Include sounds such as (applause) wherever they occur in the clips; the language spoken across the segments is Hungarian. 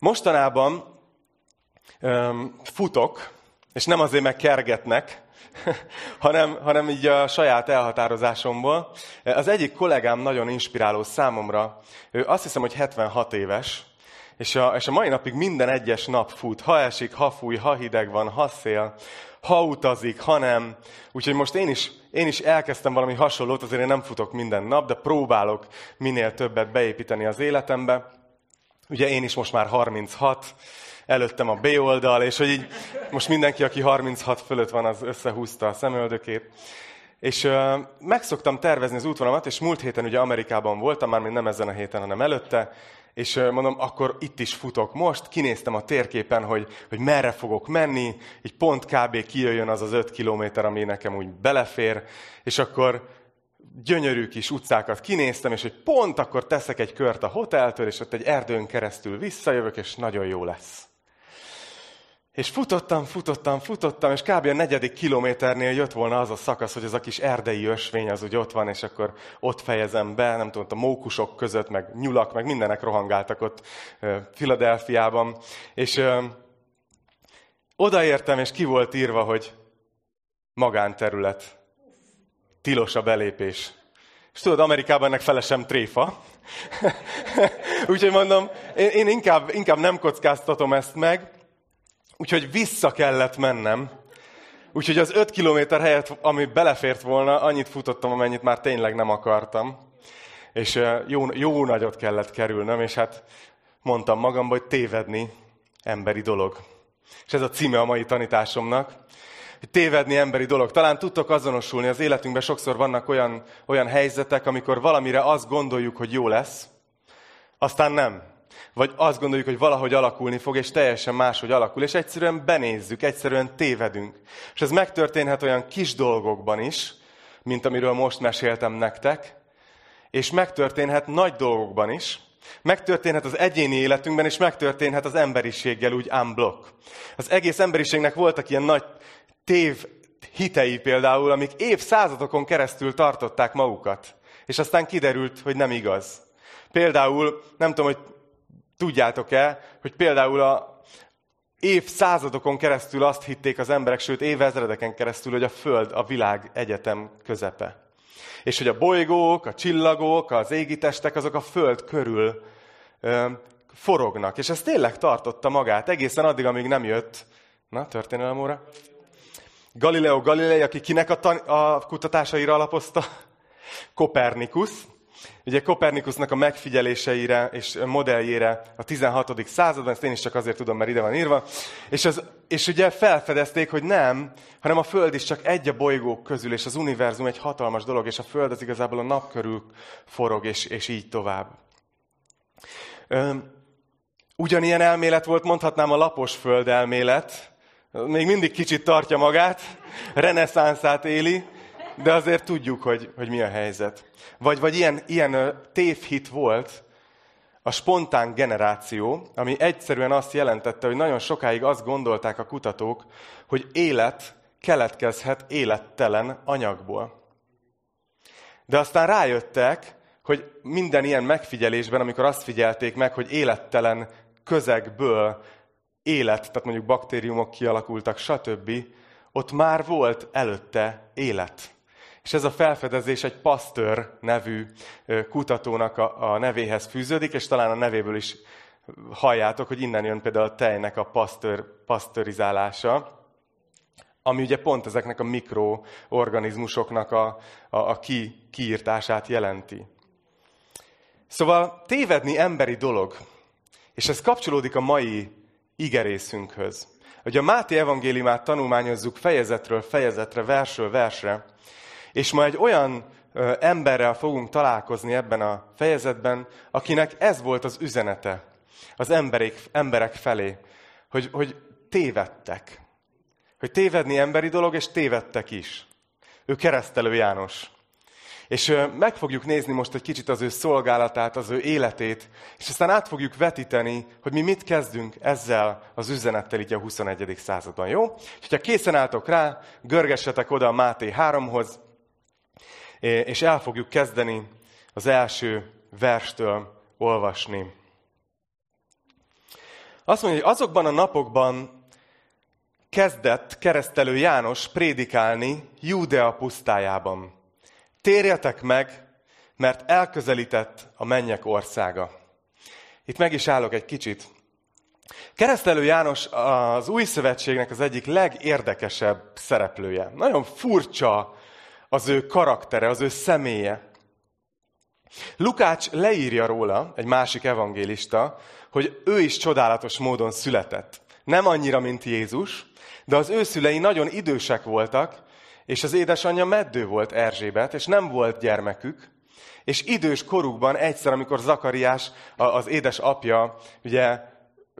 Mostanában um, futok, és nem azért meg kergetnek, (laughs) hanem, hanem így a saját elhatározásomból. Az egyik kollégám nagyon inspiráló számomra. Ő azt hiszem, hogy 76 éves, és a, és a mai napig minden egyes nap fut. Ha esik, ha fúj, ha hideg van, ha szél, ha utazik, ha nem. Úgyhogy most én is, én is elkezdtem valami hasonlót, azért én nem futok minden nap, de próbálok minél többet beépíteni az életembe. Ugye én is most már 36, előttem a B oldal, és hogy így most mindenki, aki 36 fölött van, az összehúzta a szemöldökét. És uh, meg szoktam tervezni az útvonalamat, és múlt héten ugye Amerikában voltam, már nem ezen a héten, hanem előtte, és uh, mondom, akkor itt is futok most, kinéztem a térképen, hogy, hogy merre fogok menni, így pont kb. kijöjjön az az öt kilométer, ami nekem úgy belefér, és akkor gyönyörű kis utcákat kinéztem, és hogy pont akkor teszek egy kört a hoteltől, és ott egy erdőn keresztül visszajövök, és nagyon jó lesz. És futottam, futottam, futottam, és kb. a negyedik kilométernél jött volna az a szakasz, hogy az a kis erdei ösvény az úgy ott van, és akkor ott fejezem be, nem tudom, a mókusok között, meg nyulak, meg mindenek rohangáltak ott Filadelfiában. És ö, odaértem, és ki volt írva, hogy magánterület, tilos a belépés. És tudod, Amerikában ennek fele sem tréfa. (laughs) Úgyhogy mondom, én, én inkább, inkább nem kockáztatom ezt meg, Úgyhogy vissza kellett mennem. Úgyhogy az öt kilométer helyett, ami belefért volna, annyit futottam, amennyit már tényleg nem akartam. És jó, jó nagyot kellett kerülnöm, és hát mondtam magamban, hogy tévedni emberi dolog. És ez a címe a mai tanításomnak, tévedni emberi dolog. Talán tudtok azonosulni, az életünkben sokszor vannak olyan, olyan helyzetek, amikor valamire azt gondoljuk, hogy jó lesz, aztán nem. Vagy azt gondoljuk, hogy valahogy alakulni fog, és teljesen máshogy alakul, és egyszerűen benézzük, egyszerűen tévedünk. És ez megtörténhet olyan kis dolgokban is, mint amiről most meséltem nektek, és megtörténhet nagy dolgokban is, megtörténhet az egyéni életünkben, és megtörténhet az emberiséggel úgy unblock. Az egész emberiségnek voltak ilyen nagy tév hitei például, amik évszázadokon keresztül tartották magukat. És aztán kiderült, hogy nem igaz. Például, nem tudom, hogy Tudjátok-e, hogy például a évszázadokon keresztül azt hitték az emberek, sőt évezredeken keresztül, hogy a Föld a világ egyetem közepe. És hogy a bolygók, a csillagok, az égitestek, azok a Föld körül ö, forognak. És ez tényleg tartotta magát egészen addig, amíg nem jött, na, történelem óra, Galileo Galilei, aki kinek a, tan- a kutatásaira alapozta? (laughs) Kopernikus, Ugye Kopernikusnak a megfigyeléseire és modelljére a 16. században, ezt én is csak azért tudom, mert ide van írva, és, az, és ugye felfedezték, hogy nem, hanem a Föld is csak egy a bolygók közül, és az univerzum egy hatalmas dolog, és a Föld az igazából a nap körül forog, és, és így tovább. Ugyanilyen elmélet volt, mondhatnám a lapos föld elmélet, még mindig kicsit tartja magát, reneszánszát éli, de azért tudjuk, hogy, hogy mi a helyzet. Vagy, vagy ilyen, ilyen tévhit volt a spontán generáció, ami egyszerűen azt jelentette, hogy nagyon sokáig azt gondolták a kutatók, hogy élet keletkezhet élettelen anyagból. De aztán rájöttek, hogy minden ilyen megfigyelésben, amikor azt figyelték meg, hogy élettelen közegből élet, tehát mondjuk baktériumok kialakultak, stb., ott már volt előtte élet. És ez a felfedezés egy Pasteur nevű kutatónak a, a nevéhez fűződik, és talán a nevéből is halljátok, hogy innen jön például a tejnek a pasztör, pasztörizálása, ami ugye pont ezeknek a mikroorganizmusoknak a, a, a ki, kiírtását jelenti. Szóval tévedni emberi dolog, és ez kapcsolódik a mai igerészünkhöz. Hogy a Máté evangéliumát tanulmányozzuk fejezetről fejezetre, versről versre, és ma egy olyan ö, emberrel fogunk találkozni ebben a fejezetben, akinek ez volt az üzenete az emberek, emberek felé, hogy, hogy tévedtek. Hogy tévedni emberi dolog, és tévedtek is. Ő keresztelő János. És meg fogjuk nézni most egy kicsit az ő szolgálatát, az ő életét, és aztán át fogjuk vetíteni, hogy mi mit kezdünk ezzel az üzenettel így a 21. században, jó? És ha készen álltok rá, görgessetek oda a Máté 3-hoz, és el fogjuk kezdeni az első verstől olvasni. Azt mondja, hogy azokban a napokban kezdett keresztelő János prédikálni Júdea pusztájában. Térjetek meg, mert elközelített a mennyek országa. Itt meg is állok egy kicsit. Keresztelő János az új szövetségnek az egyik legérdekesebb szereplője. Nagyon furcsa az ő karaktere, az ő személye. Lukács leírja róla, egy másik evangélista, hogy ő is csodálatos módon született. Nem annyira, mint Jézus, de az ő szülei nagyon idősek voltak, és az édesanyja meddő volt Erzsébet, és nem volt gyermekük, és idős korukban egyszer, amikor Zakariás, az édes apja, ugye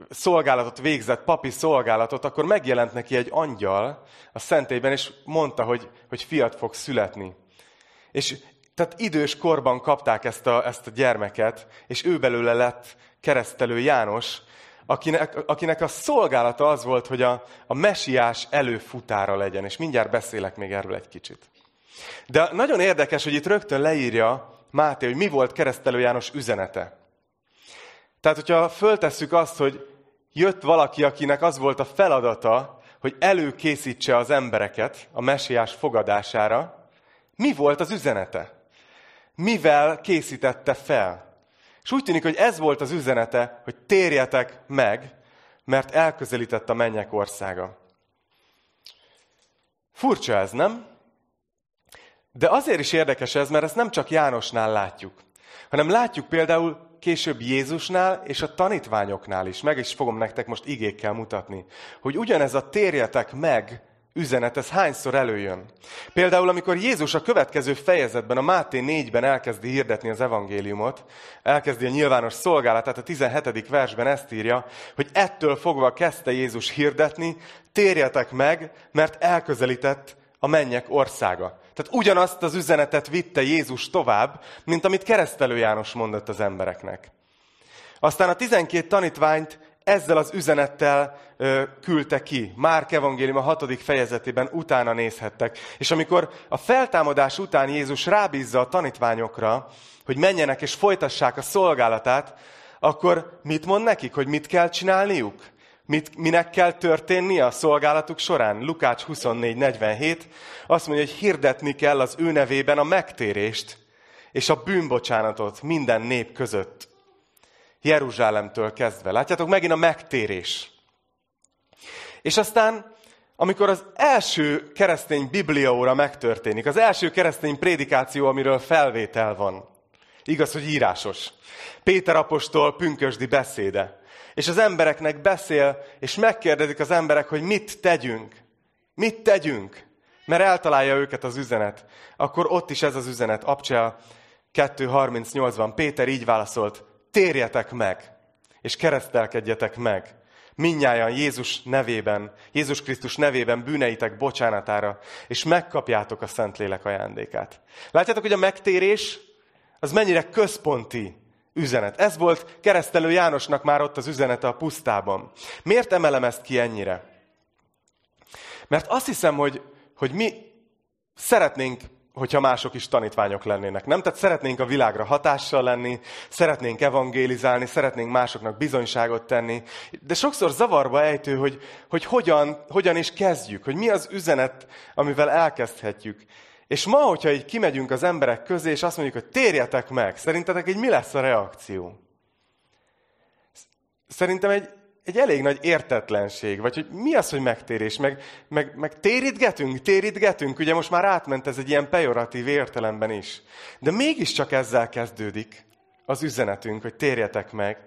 szolgálatot végzett, papi szolgálatot, akkor megjelent neki egy angyal a szentélyben, és mondta, hogy, hogy fiat fog születni. És tehát idős korban kapták ezt a, ezt a gyermeket, és ő belőle lett keresztelő János, akinek, akinek a szolgálata az volt, hogy a, a mesiás előfutára legyen. És mindjárt beszélek még erről egy kicsit. De nagyon érdekes, hogy itt rögtön leírja Máté, hogy mi volt keresztelő János üzenete. Tehát, hogyha föltesszük azt, hogy jött valaki, akinek az volt a feladata, hogy előkészítse az embereket a mesiás fogadására, mi volt az üzenete? Mivel készítette fel? És úgy tűnik, hogy ez volt az üzenete, hogy térjetek meg, mert elközelített a mennyek országa. Furcsa ez, nem? De azért is érdekes ez, mert ezt nem csak Jánosnál látjuk, hanem látjuk például később Jézusnál és a tanítványoknál is. Meg is fogom nektek most igékkel mutatni, hogy ugyanez a térjetek meg üzenet, ez hányszor előjön. Például, amikor Jézus a következő fejezetben, a Máté 4-ben elkezdi hirdetni az evangéliumot, elkezdi a nyilvános szolgálatát, a 17. versben ezt írja, hogy ettől fogva kezdte Jézus hirdetni, térjetek meg, mert elközelített a mennyek országa. Tehát ugyanazt az üzenetet vitte Jézus tovább, mint amit keresztelő János mondott az embereknek. Aztán a 12 tanítványt ezzel az üzenettel küldte ki. Márk evangélium a hatodik fejezetében utána nézhettek. És amikor a feltámadás után Jézus rábízza a tanítványokra, hogy menjenek és folytassák a szolgálatát, akkor mit mond nekik, hogy mit kell csinálniuk? Mit, minek kell történni a szolgálatuk során? Lukács 24.47 azt mondja, hogy hirdetni kell az ő nevében a megtérést és a bűnbocsánatot minden nép között. Jeruzsálemtől kezdve. Látjátok, megint a megtérés. És aztán, amikor az első keresztény bibliaóra megtörténik, az első keresztény prédikáció, amiről felvétel van, igaz, hogy írásos, Péter apostol pünkösdi beszéde, és az embereknek beszél, és megkérdezik az emberek, hogy mit tegyünk. Mit tegyünk? Mert eltalálja őket az üzenet. Akkor ott is ez az üzenet. Abcsel 2.38-ban Péter így válaszolt, térjetek meg, és keresztelkedjetek meg. Minnyáján Jézus nevében, Jézus Krisztus nevében bűneitek bocsánatára, és megkapjátok a Szentlélek ajándékát. Látjátok, hogy a megtérés az mennyire központi üzenet. Ez volt keresztelő Jánosnak már ott az üzenete a pusztában. Miért emelem ezt ki ennyire? Mert azt hiszem, hogy, hogy mi szeretnénk hogyha mások is tanítványok lennének. Nem? Tehát szeretnénk a világra hatással lenni, szeretnénk evangélizálni, szeretnénk másoknak bizonyságot tenni, de sokszor zavarba ejtő, hogy, hogy hogyan, hogyan is kezdjük, hogy mi az üzenet, amivel elkezdhetjük. És ma, hogyha így kimegyünk az emberek közé, és azt mondjuk, hogy térjetek meg, szerintetek egy mi lesz a reakció? Szerintem egy, egy elég nagy értetlenség, vagy hogy mi az, hogy megtérés, meg, meg, meg térítgetünk, térítgetünk, ugye most már átment ez egy ilyen pejoratív értelemben is. De mégiscsak ezzel kezdődik az üzenetünk, hogy térjetek meg.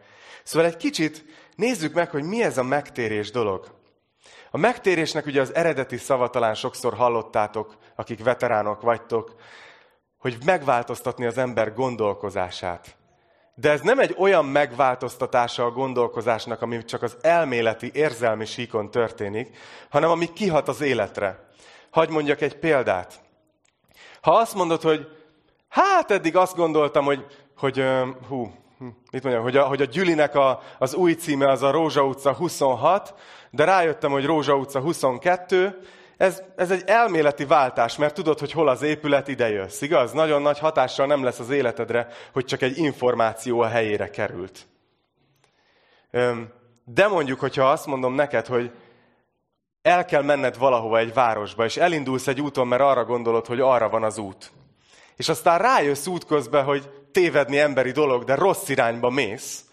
Szóval egy kicsit nézzük meg, hogy mi ez a megtérés dolog. A megtérésnek ugye az eredeti szava talán sokszor hallottátok, akik veteránok vagytok, hogy megváltoztatni az ember gondolkozását. De ez nem egy olyan megváltoztatása a gondolkozásnak, ami csak az elméleti, érzelmi síkon történik, hanem ami kihat az életre. Hagy mondjak egy példát. Ha azt mondod, hogy hát eddig azt gondoltam, hogy, hogy hú, mit mondjam, hogy a, hogy a Gyülinek a, az új címe az a Rózsa utca 26, de rájöttem, hogy Rózsa utca 22, ez, ez egy elméleti váltás, mert tudod, hogy hol az épület, ide jössz, igaz? Nagyon nagy hatással nem lesz az életedre, hogy csak egy információ a helyére került. De mondjuk, hogyha azt mondom neked, hogy el kell menned valahova egy városba, és elindulsz egy úton, mert arra gondolod, hogy arra van az út. És aztán rájössz útközben, hogy tévedni emberi dolog, de rossz irányba mész.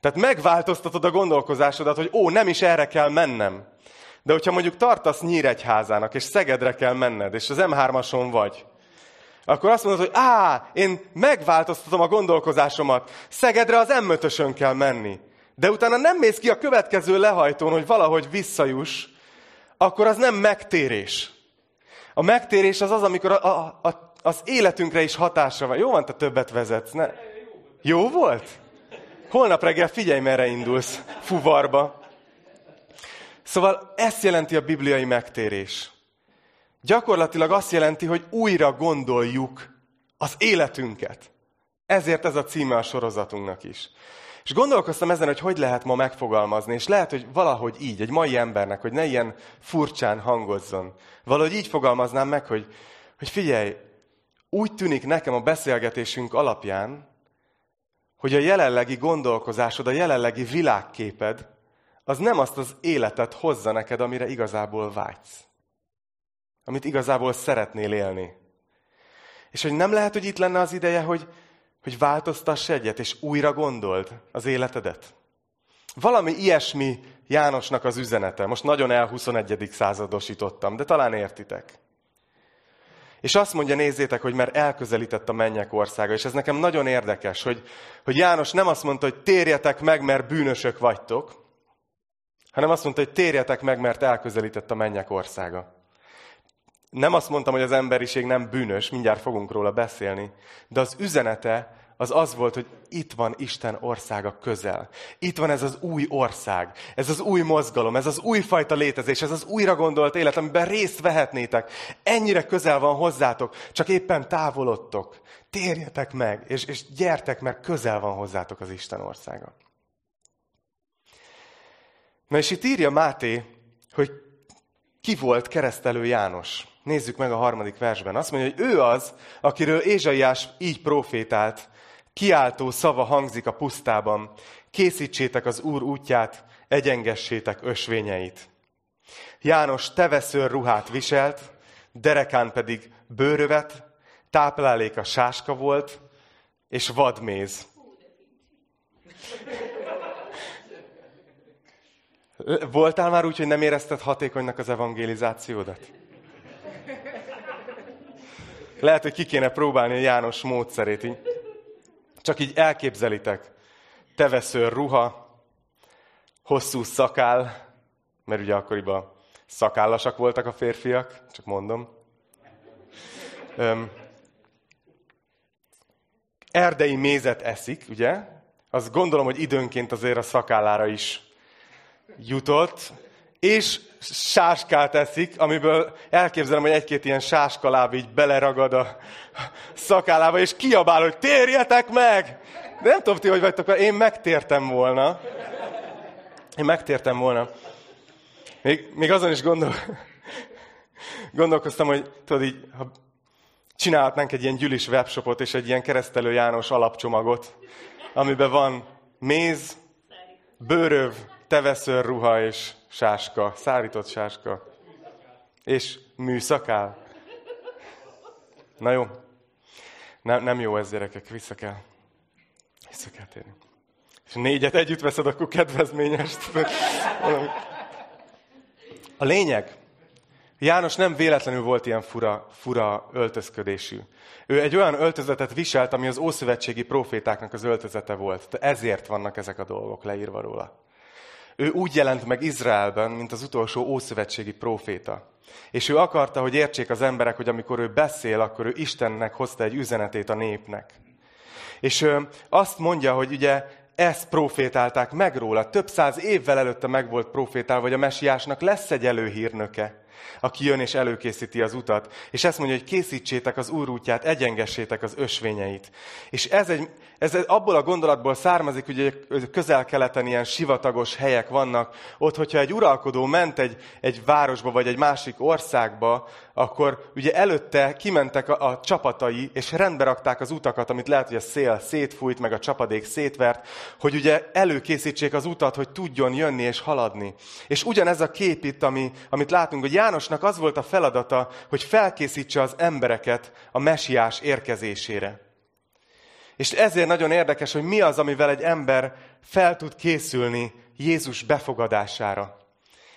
Tehát megváltoztatod a gondolkozásodat, hogy ó, nem is erre kell mennem. De hogyha mondjuk tartasz Nyíregyházának, és Szegedre kell menned, és az M3-ason vagy, akkor azt mondod, hogy á, én megváltoztatom a gondolkozásomat, Szegedre az m kell menni. De utána nem mész ki a következő lehajtón, hogy valahogy visszajuss, akkor az nem megtérés. A megtérés az az, amikor a, a, a, az életünkre is hatása van. Jó van, te többet vezetsz, ne? Jó volt? Holnap reggel figyelj, merre indulsz. Fuvarba. Szóval ezt jelenti a bibliai megtérés. Gyakorlatilag azt jelenti, hogy újra gondoljuk az életünket. Ezért ez a címe a sorozatunknak is. És gondolkoztam ezen, hogy hogy lehet ma megfogalmazni, és lehet, hogy valahogy így, egy mai embernek, hogy ne ilyen furcsán hangozzon. Valahogy így fogalmaznám meg, hogy, hogy figyelj, úgy tűnik nekem a beszélgetésünk alapján, hogy a jelenlegi gondolkozásod, a jelenlegi világképed, az nem azt az életet hozza neked, amire igazából vágysz. Amit igazából szeretnél élni. És hogy nem lehet, hogy itt lenne az ideje, hogy, hogy változtass egyet, és újra gondold az életedet. Valami ilyesmi Jánosnak az üzenete. Most nagyon el 21. századosítottam, de talán értitek. És azt mondja, nézzétek, hogy mert elközelített a mennyek országa. És ez nekem nagyon érdekes, hogy, hogy János nem azt mondta, hogy térjetek meg, mert bűnösök vagytok, hanem azt mondta, hogy térjetek meg, mert elközelített a mennyek országa. Nem azt mondtam, hogy az emberiség nem bűnös, mindjárt fogunk róla beszélni, de az üzenete az az volt, hogy itt van Isten országa közel. Itt van ez az új ország, ez az új mozgalom, ez az újfajta létezés, ez az újra gondolt élet, amiben részt vehetnétek. Ennyire közel van hozzátok, csak éppen távolodtok. Térjetek meg, és, és gyertek, mert közel van hozzátok az Isten országa. Na és itt írja Máté, hogy ki volt keresztelő János. Nézzük meg a harmadik versben. Azt mondja, hogy ő az, akiről Ézsaiás így profétált, kiáltó szava hangzik a pusztában, készítsétek az Úr útját, egyengessétek ösvényeit. János teveszőr ruhát viselt, derekán pedig bőrövet, tápláléka sáska volt, és vadméz. Voltál már úgy, hogy nem érezted hatékonynak az evangelizációdat? Lehet, hogy ki kéne próbálni a János módszerét. Így. Csak így elképzelitek. Teveszőr ruha, hosszú szakál, mert ugye akkoriban szakállasak voltak a férfiak, csak mondom. Öm, erdei mézet eszik, ugye? Azt gondolom, hogy időnként azért a szakállára is jutott, és sáskát eszik, amiből elképzelem, hogy egy-két ilyen sáskaláb így beleragad a szakállába, és kiabál, hogy térjetek meg! Nem tudom ti, hogy vagytok, én megtértem volna. Én megtértem volna. Még, még azon is gondol, gondolkoztam, hogy tudod így, ha csinálhatnánk egy ilyen gyűlis webshopot és egy ilyen keresztelő János alapcsomagot, amiben van méz, bőröv, teveszőr ruha és sáska, szárított sáska. És műszakál. Na jó. Nem, nem jó ez, gyerekek, vissza kell. Vissza kell térni. És négyet együtt veszed, akkor kedvezményest. A lényeg, János nem véletlenül volt ilyen fura, fura öltözködésű. Ő egy olyan öltözetet viselt, ami az ószövetségi profétáknak az öltözete volt. Ezért vannak ezek a dolgok leírva róla. Ő úgy jelent meg Izraelben, mint az utolsó ószövetségi proféta. És ő akarta, hogy értsék az emberek, hogy amikor ő beszél, akkor ő Istennek hozta egy üzenetét a népnek. És ő azt mondja, hogy ugye ezt profétálták meg róla. Több száz évvel előtte meg volt profétálva, hogy a mesiásnak lesz egy előhírnöke. Aki jön és előkészíti az utat. És ezt mondja, hogy készítsétek az Úr útját, egyengessétek az ösvényeit. És ez, egy, ez abból a gondolatból származik, hogy közel-keleten ilyen sivatagos helyek vannak. Ott, hogyha egy uralkodó ment egy, egy városba vagy egy másik országba, akkor ugye előtte kimentek a, a csapatai, és rendbe rakták az utakat, amit lehet, hogy a szél szétfújt, meg a csapadék szétvert, hogy ugye előkészítsék az utat, hogy tudjon jönni és haladni. És ugyanez a kép itt, ami, amit látunk, hogy Jánosnak az volt a feladata, hogy felkészítse az embereket a mesiás érkezésére. És ezért nagyon érdekes, hogy mi az, amivel egy ember fel tud készülni Jézus befogadására.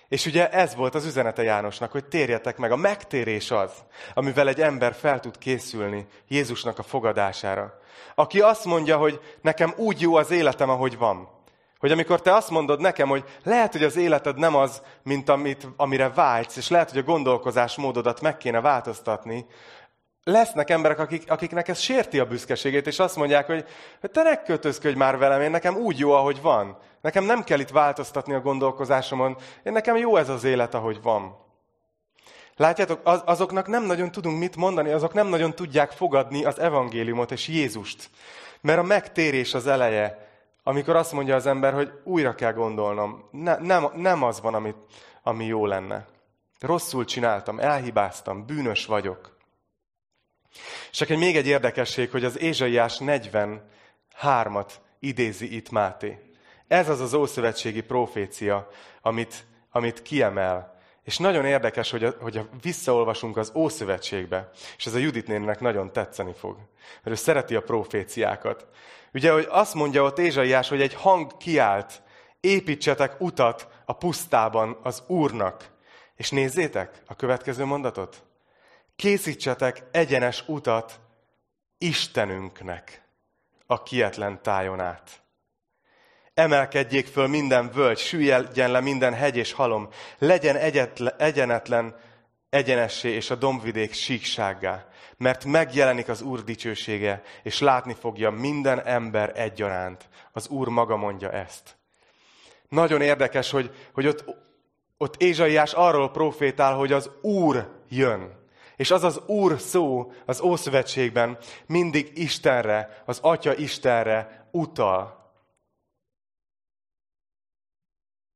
És ugye ez volt az üzenete Jánosnak, hogy térjetek meg. A megtérés az, amivel egy ember fel tud készülni Jézusnak a fogadására. Aki azt mondja, hogy nekem úgy jó az életem, ahogy van. Hogy amikor te azt mondod nekem, hogy lehet, hogy az életed nem az, mint amit, amire vágysz, és lehet, hogy a gondolkozásmódodat meg kéne változtatni, lesznek emberek, akik, akiknek ez sérti a büszkeségét, és azt mondják, hogy te ne kötözködj már velem, én nekem úgy jó, ahogy van. Nekem nem kell itt változtatni a gondolkozásomon, én nekem jó ez az élet, ahogy van. Látjátok, az, azoknak nem nagyon tudunk mit mondani, azok nem nagyon tudják fogadni az evangéliumot és Jézust. Mert a megtérés az eleje, amikor azt mondja az ember, hogy újra kell gondolnom, ne, nem, nem az van, ami, ami jó lenne. Rosszul csináltam, elhibáztam, bűnös vagyok. És egy még egy érdekesség, hogy az Ézsaiás 43-at idézi itt Máté. Ez az az ószövetségi profécia, amit, amit kiemel. És nagyon érdekes, hogy, a, hogy a visszaolvasunk az Ószövetségbe, és ez a Judit néninek nagyon tetszeni fog, mert ő szereti a proféciákat. Ugye, hogy azt mondja ott Ézsaiás, hogy egy hang kiált, építsetek utat a pusztában az Úrnak. És nézzétek a következő mondatot készítsetek egyenes utat Istenünknek a kietlen tájon át. Emelkedjék föl minden völgy, süllyedjen le minden hegy és halom, legyen egyetle, egyenetlen egyenessé és a dombvidék síksággá, mert megjelenik az Úr dicsősége, és látni fogja minden ember egyaránt. Az Úr maga mondja ezt. Nagyon érdekes, hogy, hogy ott, ott Ézsaiás arról profétál, hogy az Úr jön. És az az Úr szó az Ószövetségben mindig Istenre, az Atya Istenre utal.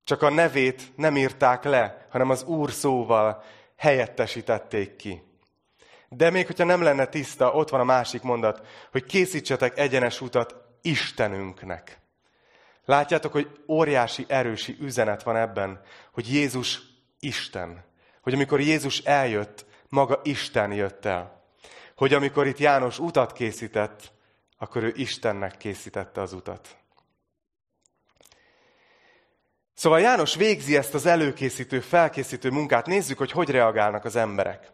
Csak a nevét nem írták le, hanem az Úr szóval helyettesítették ki. De még hogyha nem lenne tiszta, ott van a másik mondat, hogy készítsetek egyenes utat Istenünknek. Látjátok, hogy óriási, erősi üzenet van ebben, hogy Jézus Isten. Hogy amikor Jézus eljött, maga Isten jött el. Hogy amikor itt János utat készített, akkor ő Istennek készítette az utat. Szóval János végzi ezt az előkészítő, felkészítő munkát. Nézzük, hogy hogy reagálnak az emberek.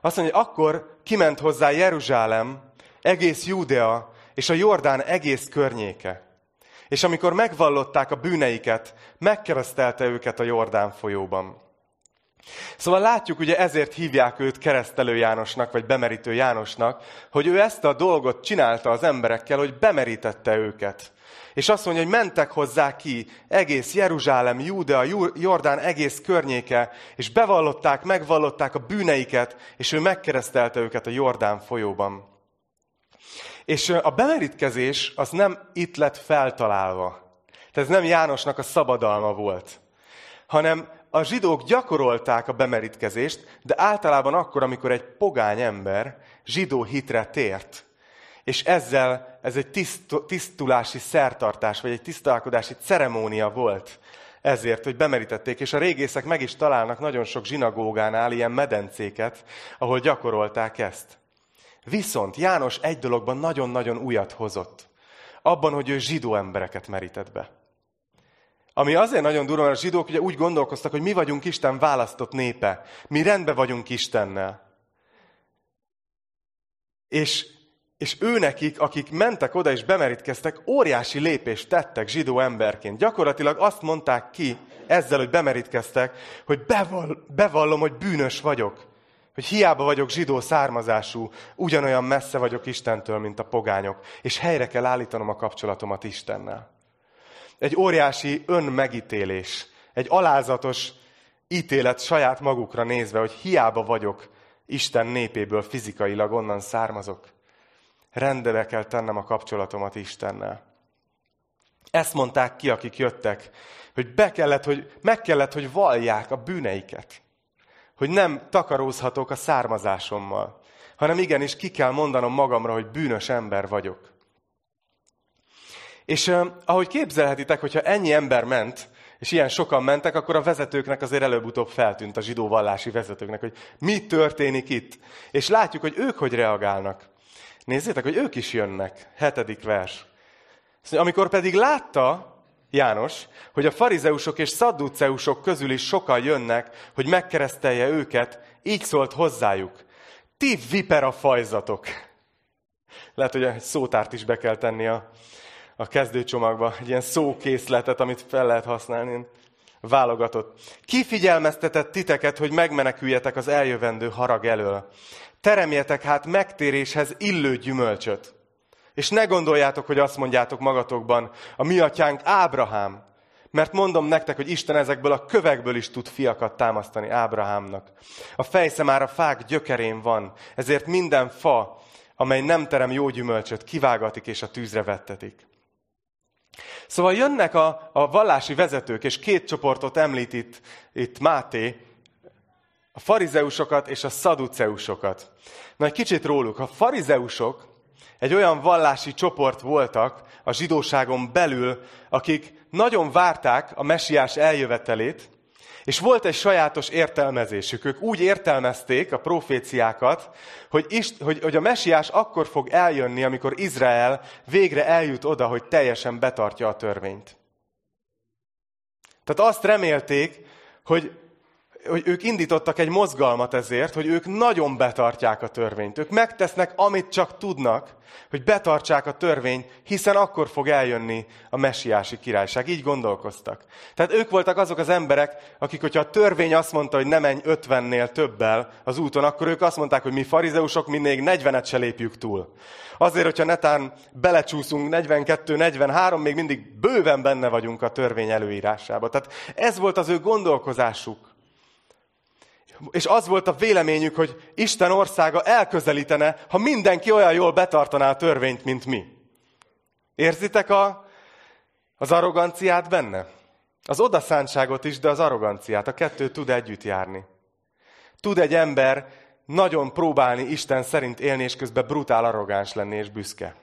Azt mondja, hogy akkor kiment hozzá Jeruzsálem, egész Júdea és a Jordán egész környéke. És amikor megvallották a bűneiket, megkeresztelte őket a Jordán folyóban. Szóval látjuk, ugye ezért hívják őt keresztelő Jánosnak, vagy bemerítő Jánosnak, hogy ő ezt a dolgot csinálta az emberekkel, hogy bemerítette őket. És azt mondja, hogy mentek hozzá ki egész Jeruzsálem, Júdea, Jordán egész környéke, és bevallották, megvallották a bűneiket, és ő megkeresztelte őket a Jordán folyóban. És a bemerítkezés az nem itt lett feltalálva. Tehát ez nem Jánosnak a szabadalma volt, hanem a zsidók gyakorolták a bemerítkezést, de általában akkor, amikor egy pogány ember zsidó hitre tért. És ezzel ez egy tisztulási szertartás, vagy egy tisztalkodási ceremónia volt. Ezért, hogy bemerítették, és a régészek meg is találnak nagyon sok zsinagógánál ilyen medencéket, ahol gyakorolták ezt. Viszont János egy dologban nagyon-nagyon újat hozott. Abban, hogy ő zsidó embereket merített be. Ami azért nagyon durva, mert a zsidók ugye úgy gondolkoztak, hogy mi vagyunk Isten választott népe. Mi rendben vagyunk Istennel. És, és ő nekik, akik mentek oda és bemerítkeztek, óriási lépést tettek zsidó emberként. Gyakorlatilag azt mondták ki ezzel, hogy bemerítkeztek, hogy bevall, bevallom, hogy bűnös vagyok. Hogy hiába vagyok zsidó származású, ugyanolyan messze vagyok Istentől, mint a pogányok, és helyre kell állítanom a kapcsolatomat Istennel egy óriási önmegítélés, egy alázatos ítélet saját magukra nézve, hogy hiába vagyok Isten népéből fizikailag onnan származok. Rendbe kell tennem a kapcsolatomat Istennel. Ezt mondták ki, akik jöttek, hogy be kellett, hogy meg kellett, hogy vallják a bűneiket. Hogy nem takarózhatok a származásommal, hanem igenis ki kell mondanom magamra, hogy bűnös ember vagyok. És ahogy képzelhetitek, hogyha ennyi ember ment, és ilyen sokan mentek, akkor a vezetőknek azért előbb-utóbb feltűnt a zsidó vallási vezetőknek, hogy mi történik itt. És látjuk, hogy ők hogy reagálnak. Nézzétek, hogy ők is jönnek. Hetedik vers. Amikor pedig látta János, hogy a farizeusok és szadduceusok közül is sokan jönnek, hogy megkeresztelje őket, így szólt hozzájuk. Ti vipera fajzatok. Lehet, hogy egy szótárt is be kell tenni a, a kezdőcsomagba, egy ilyen szókészletet, amit fel lehet használni. Válogatott. Kifigyelmeztetett titeket, hogy megmeneküljetek az eljövendő harag elől. Teremjetek hát megtéréshez illő gyümölcsöt. És ne gondoljátok, hogy azt mondjátok magatokban, a mi atyánk Ábrahám. Mert mondom nektek, hogy Isten ezekből a kövekből is tud fiakat támasztani Ábrahámnak. A fejsze már a fák gyökerén van, ezért minden fa, amely nem terem jó gyümölcsöt, kivágatik és a tűzre vettetik. Szóval jönnek a, a vallási vezetők, és két csoportot említ itt, itt Máté, a farizeusokat és a szaduceusokat. Na, egy kicsit róluk. A farizeusok egy olyan vallási csoport voltak a zsidóságon belül, akik nagyon várták a messiás eljövetelét, és volt egy sajátos értelmezésük. Ők úgy értelmezték a proféciákat, hogy, Ist, hogy, hogy a messiás akkor fog eljönni, amikor Izrael végre eljut oda, hogy teljesen betartja a törvényt. Tehát azt remélték, hogy hogy ők indítottak egy mozgalmat ezért, hogy ők nagyon betartják a törvényt. Ők megtesznek, amit csak tudnak, hogy betartsák a törvényt, hiszen akkor fog eljönni a messiási királyság. Így gondolkoztak. Tehát ők voltak azok az emberek, akik, hogyha a törvény azt mondta, hogy ne menj ötvennél többel az úton, akkor ők azt mondták, hogy mi farizeusok mindig 40-et se lépjük túl. Azért, hogyha netán belecsúszunk 42-43, még mindig bőven benne vagyunk a törvény előírásába. Tehát ez volt az ő gondolkozásuk. És az volt a véleményük, hogy Isten országa elközelítene, ha mindenki olyan jól betartaná a törvényt, mint mi. Érzitek a, az arroganciát benne? Az odaszántságot is, de az arroganciát. A kettő tud együtt járni. Tud egy ember nagyon próbálni Isten szerint élni, és közben brutál arrogáns lenni és büszke.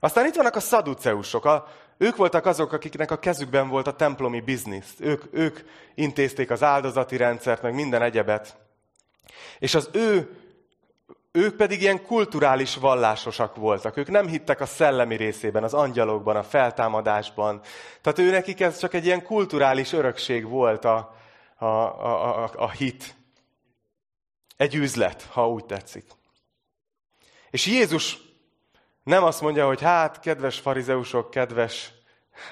Aztán itt vannak a szaduceusok, a, ők voltak azok, akiknek a kezükben volt a templomi biznisz. Ők, ők intézték az áldozati rendszert, meg minden egyebet. És az ő, ők pedig ilyen kulturális vallásosak voltak. Ők nem hittek a szellemi részében, az angyalokban, a feltámadásban. Tehát ő nekik ez csak egy ilyen kulturális örökség volt a, a, a, a, a hit. Egy üzlet, ha úgy tetszik. És Jézus nem azt mondja, hogy hát, kedves farizeusok, kedves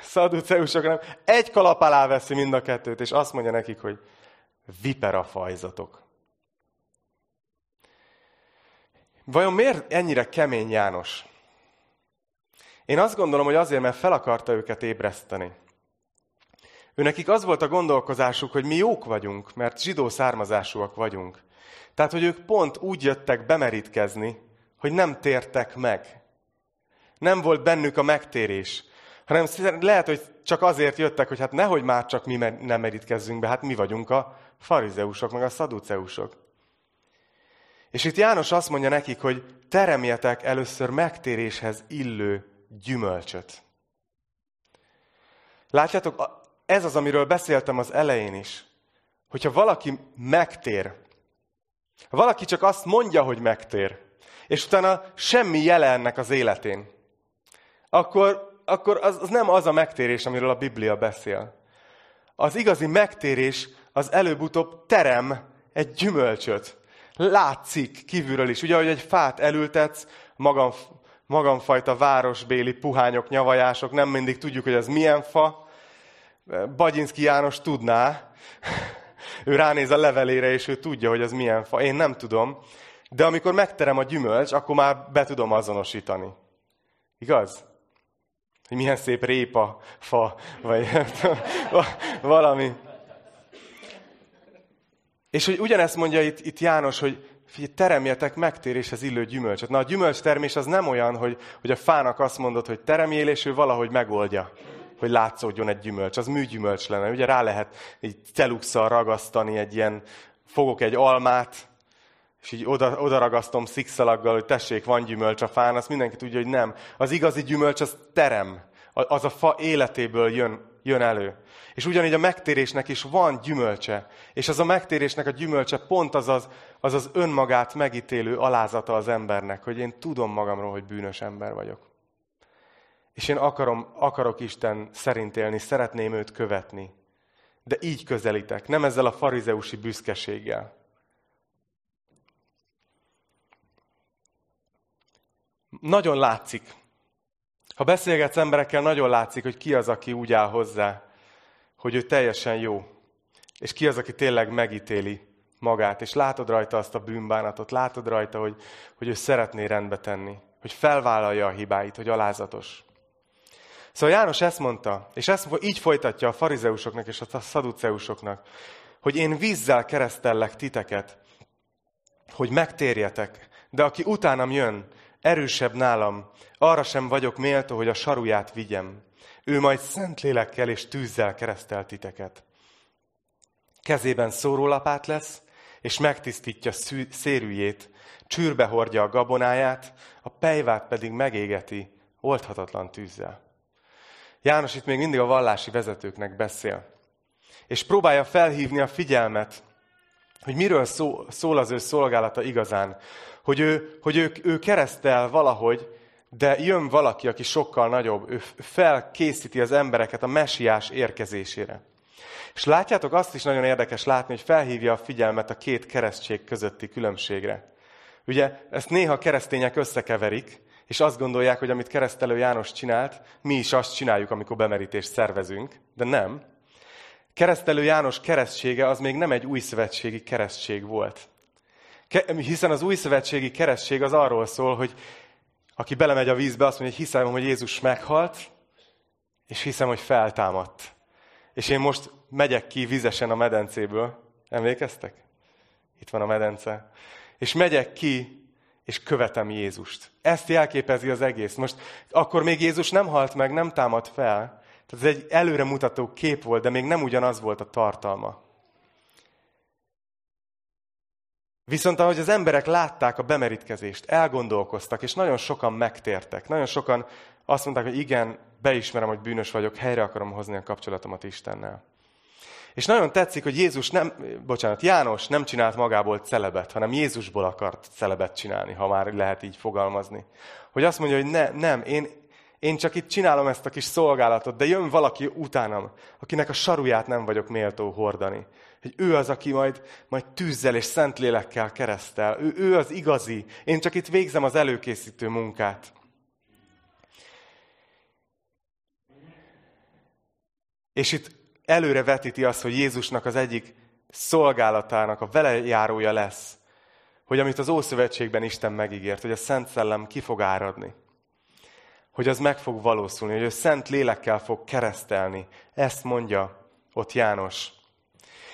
szaduceusok, nem. Egy kalap alá veszi mind a kettőt, és azt mondja nekik, hogy vipera fajzatok. Vajon miért ennyire kemény János? Én azt gondolom, hogy azért, mert fel akarta őket ébreszteni. Ő nekik az volt a gondolkozásuk, hogy mi jók vagyunk, mert zsidó származásúak vagyunk. Tehát, hogy ők pont úgy jöttek bemerítkezni, hogy nem tértek meg. Nem volt bennük a megtérés. Hanem lehet, hogy csak azért jöttek, hogy hát nehogy már csak mi nem merítkezzünk be, hát mi vagyunk a farizeusok, meg a szaduceusok. És itt János azt mondja nekik, hogy teremjetek először megtéréshez illő gyümölcsöt. Látjátok, ez az, amiről beszéltem az elején is. Hogyha valaki megtér, valaki csak azt mondja, hogy megtér, és utána semmi jele az életén, akkor, akkor az, az nem az a megtérés, amiről a Biblia beszél. Az igazi megtérés az előbb-utóbb terem egy gyümölcsöt. Látszik kívülről is. Ugye, hogy egy fát elültetsz, magam, magamfajta városbéli puhányok, nyavajások, nem mindig tudjuk, hogy ez milyen fa. Bagyinszki János tudná, (laughs) ő ránéz a levelére, és ő tudja, hogy ez milyen fa. Én nem tudom. De amikor megterem a gyümölcs, akkor már be tudom azonosítani. Igaz? Hogy milyen szép répa, fa, vagy (laughs) valami. És hogy ugyanezt mondja itt, itt János, hogy figyelj, teremjetek megtéréshez illő gyümölcsöt. Na a gyümölcstermés az nem olyan, hogy, hogy a fának azt mondod, hogy teremjél, és ő valahogy megoldja, hogy látszódjon egy gyümölcs. Az műgyümölcs lenne. Ugye rá lehet egy celuxal ragasztani egy ilyen, fogok egy almát, és így oda, oda ragasztom szikszalaggal, hogy tessék, van gyümölcs a fán, azt mindenki tudja, hogy nem. Az igazi gyümölcs az terem. Az a fa életéből jön, jön elő. És ugyanígy a megtérésnek is van gyümölcse. És az a megtérésnek a gyümölcse pont az az, az, az önmagát megítélő alázata az embernek, hogy én tudom magamról, hogy bűnös ember vagyok. És én akarom, akarok Isten szerint élni, szeretném őt követni. De így közelítek, nem ezzel a farizeusi büszkeséggel. Nagyon látszik. Ha beszélgetsz emberekkel, nagyon látszik, hogy ki az, aki úgy áll hozzá, hogy ő teljesen jó. És ki az, aki tényleg megítéli magát, és látod rajta azt a bűnbánatot, látod rajta, hogy, hogy ő szeretné rendbe tenni, hogy felvállalja a hibáit, hogy alázatos. Szóval János ezt mondta, és ezt így folytatja a farizeusoknak és a szaduceusoknak, hogy én vízzel keresztellek titeket, hogy megtérjetek, de aki utánam jön, erősebb nálam, arra sem vagyok méltó, hogy a saruját vigyem. Ő majd szent lélekkel és tűzzel keresztel titeket. Kezében szórólapát lesz, és megtisztítja szérűjét, csűrbe hordja a gabonáját, a pejvát pedig megégeti oldhatatlan tűzzel. János itt még mindig a vallási vezetőknek beszél. És próbálja felhívni a figyelmet, hogy miről szól az ő szolgálata igazán. Hogy ő, hogy ő, ő keresztel valahogy, de jön valaki, aki sokkal nagyobb. Ő felkészíti az embereket a mesiás érkezésére. És látjátok, azt is nagyon érdekes látni, hogy felhívja a figyelmet a két keresztség közötti különbségre. Ugye ezt néha keresztények összekeverik, és azt gondolják, hogy amit keresztelő János csinált, mi is azt csináljuk, amikor bemerítést szervezünk, de nem. Keresztelő János keresztsége az még nem egy új szövetségi keresztség volt. Hiszen az új szövetségi keresztség az arról szól, hogy aki belemegy a vízbe, azt mondja, hogy hiszem, hogy Jézus meghalt, és hiszem, hogy feltámadt. És én most megyek ki vizesen a medencéből. Emlékeztek? Itt van a medence. És megyek ki, és követem Jézust. Ezt jelképezi az egész. Most akkor még Jézus nem halt meg, nem támad fel. Tehát ez egy előremutató kép volt, de még nem ugyanaz volt a tartalma. Viszont ahogy az emberek látták a bemerítkezést, elgondolkoztak, és nagyon sokan megtértek. Nagyon sokan azt mondták, hogy igen, beismerem, hogy bűnös vagyok, helyre akarom hozni a kapcsolatomat Istennel. És nagyon tetszik, hogy Jézus nem, bocsánat, János nem csinált magából celebet, hanem Jézusból akart celebet csinálni, ha már lehet így fogalmazni. Hogy azt mondja, hogy ne, nem, én, én csak itt csinálom ezt a kis szolgálatot, de jön valaki utánam, akinek a saruját nem vagyok méltó hordani. Hogy ő az, aki majd, majd tűzzel és szent lélekkel keresztel. Ő, ő az igazi. Én csak itt végzem az előkészítő munkát. És itt előre vetíti azt, hogy Jézusnak az egyik szolgálatának a velejárója lesz, hogy amit az Ószövetségben Isten megígért, hogy a Szent Szellem ki fog áradni. Hogy az meg fog valószulni, hogy ő szent lélekkel fog keresztelni. Ezt mondja ott János.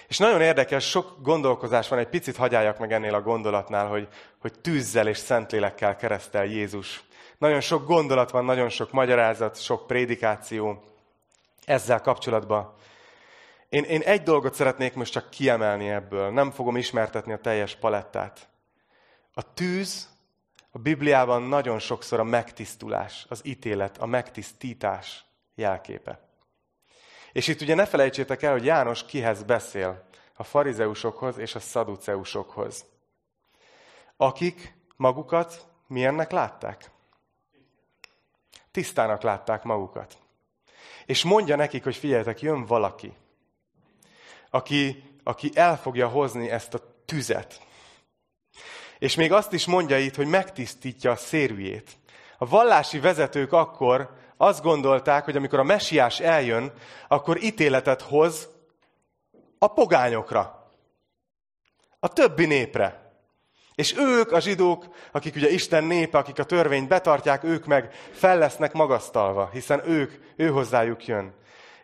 És nagyon érdekes, sok gondolkozás van, egy picit hagyjáljak meg ennél a gondolatnál, hogy, hogy tűzzel és szentlélekkel keresztel Jézus. Nagyon sok gondolat van, nagyon sok magyarázat, sok prédikáció ezzel kapcsolatban. Én, én egy dolgot szeretnék most csak kiemelni ebből. Nem fogom ismertetni a teljes palettát. A tűz a Bibliában nagyon sokszor a megtisztulás, az ítélet, a megtisztítás jelképe. És itt ugye ne felejtsétek el, hogy János kihez beszél. A farizeusokhoz és a szaduceusokhoz. Akik magukat milyennek látták? Tisztának látták magukat. És mondja nekik, hogy figyeljetek, jön valaki, aki, aki el fogja hozni ezt a tüzet. És még azt is mondja itt, hogy megtisztítja a szérűjét. A vallási vezetők akkor azt gondolták, hogy amikor a mesiás eljön, akkor ítéletet hoz a pogányokra, a többi népre. És ők, a zsidók, akik ugye Isten népe, akik a törvényt betartják, ők meg fel lesznek magasztalva, hiszen ők, ő hozzájuk jön.